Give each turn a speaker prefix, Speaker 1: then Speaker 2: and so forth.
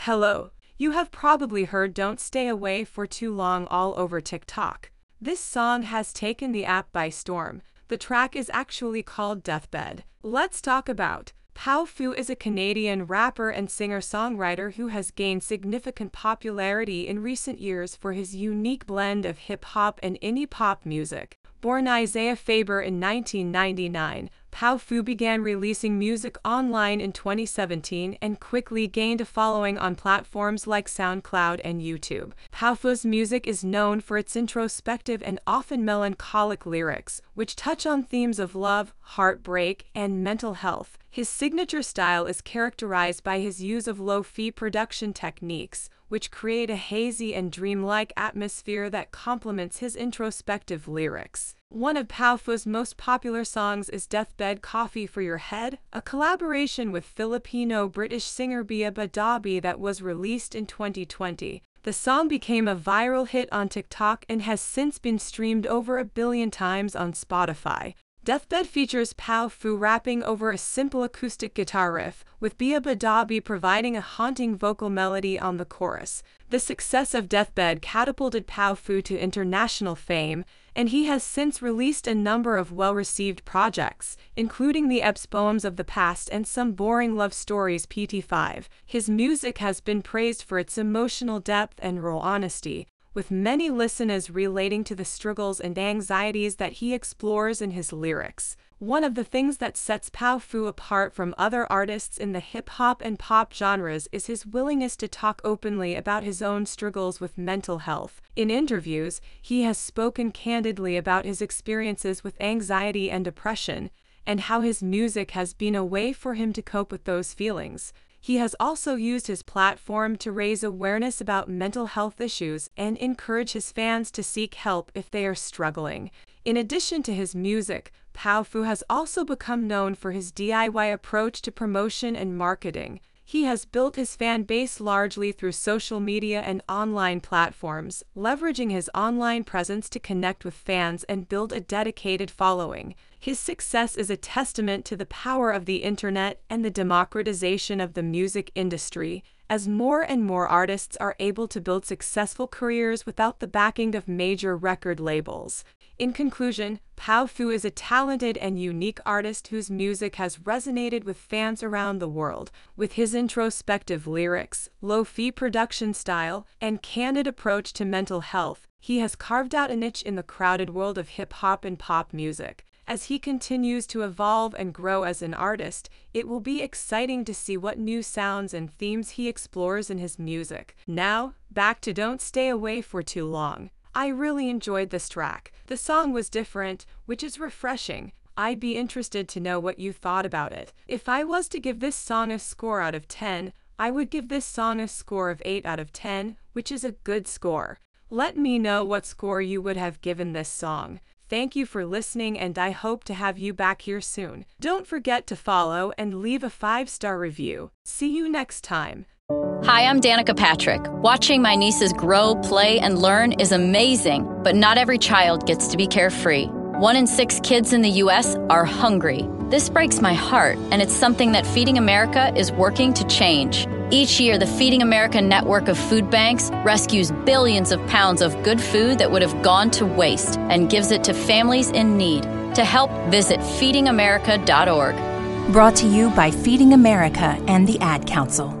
Speaker 1: Hello. You have probably heard Don't Stay Away for Too Long all over TikTok. This song has taken the app by storm. The track is actually called Deathbed. Let's talk about. Powfu is a Canadian rapper and singer-songwriter who has gained significant popularity in recent years for his unique blend of hip-hop and indie pop music. Born Isaiah Faber in 1999, Pao Fu began releasing music online in 2017 and quickly gained a following on platforms like SoundCloud and YouTube. Fu's music is known for its introspective and often melancholic lyrics, which touch on themes of love, heartbreak, and mental health. His signature style is characterized by his use of lo-fi production techniques, which create a hazy and dreamlike atmosphere that complements his introspective lyrics. One of Powfu's most popular songs is Deathbed Coffee for Your Head, a collaboration with Filipino-British singer beabadoobee that was released in 2020. The song became a viral hit on TikTok and has since been streamed over a billion times on Spotify. Deathbed features Powfu rapping over a simple acoustic guitar riff, with beabadoobee providing a haunting vocal melody on the chorus. The success of Deathbed catapulted Powfu to international fame, and he has since released a number of well-received projects, including the EPs Poems of the Past and Some Boring Love Stories PT5. His music has been praised for its emotional depth and raw honesty, with many listeners relating to the struggles and anxieties that he explores in his lyrics. One of the things that sets Powfu apart from other artists in the hip hop and pop genres is his willingness to talk openly about his own struggles with mental health. In interviews, he has spoken candidly about his experiences with anxiety and depression, and how his music has been a way for him to cope with those feelings. He has also used his platform to raise awareness about mental health issues and encourage his fans to seek help if they are struggling. In addition to his music, Powfu has also become known for his DIY approach to promotion and marketing. He has built his fan base largely through social media and online platforms, leveraging his online presence to connect with fans and build a dedicated following. His success is a testament to the power of the internet and the democratization of the music industry, as more and more artists are able to build successful careers without the backing of major record labels. In conclusion, Powfu is a talented and unique artist whose music has resonated with fans around the world. With his introspective lyrics, low-fi production style, and candid approach to mental health, he has carved out a niche in the crowded world of hip-hop and pop music. As he continues to evolve and grow as an artist, it will be exciting to see what new sounds and themes he explores in his music. Now, back to Don't Stay Away for Too Long. I really enjoyed this track. The song was different, which is refreshing. I'd be interested to know what you thought about it. If I was to give this song a score out of 10, I would give this song a score of 8 out of 10, which is a good score. Let me know what score you would have given this song. Thank you for listening and I hope to have you back here soon. Don't forget to follow and leave a 5-star review. See you next time.
Speaker 2: Hi, I'm Danica Patrick. Watching my nieces grow, play, and learn is amazing, but not every child gets to be carefree. One in six kids in the U.S. are hungry. This breaks my heart, and it's something that Feeding America is working to change. Each year, the Feeding America network of food banks rescues billions of pounds of good food that would have gone to waste and gives it to families in need. To help, visit feedingamerica.org.
Speaker 3: Brought to you by Feeding America and the Ad Council.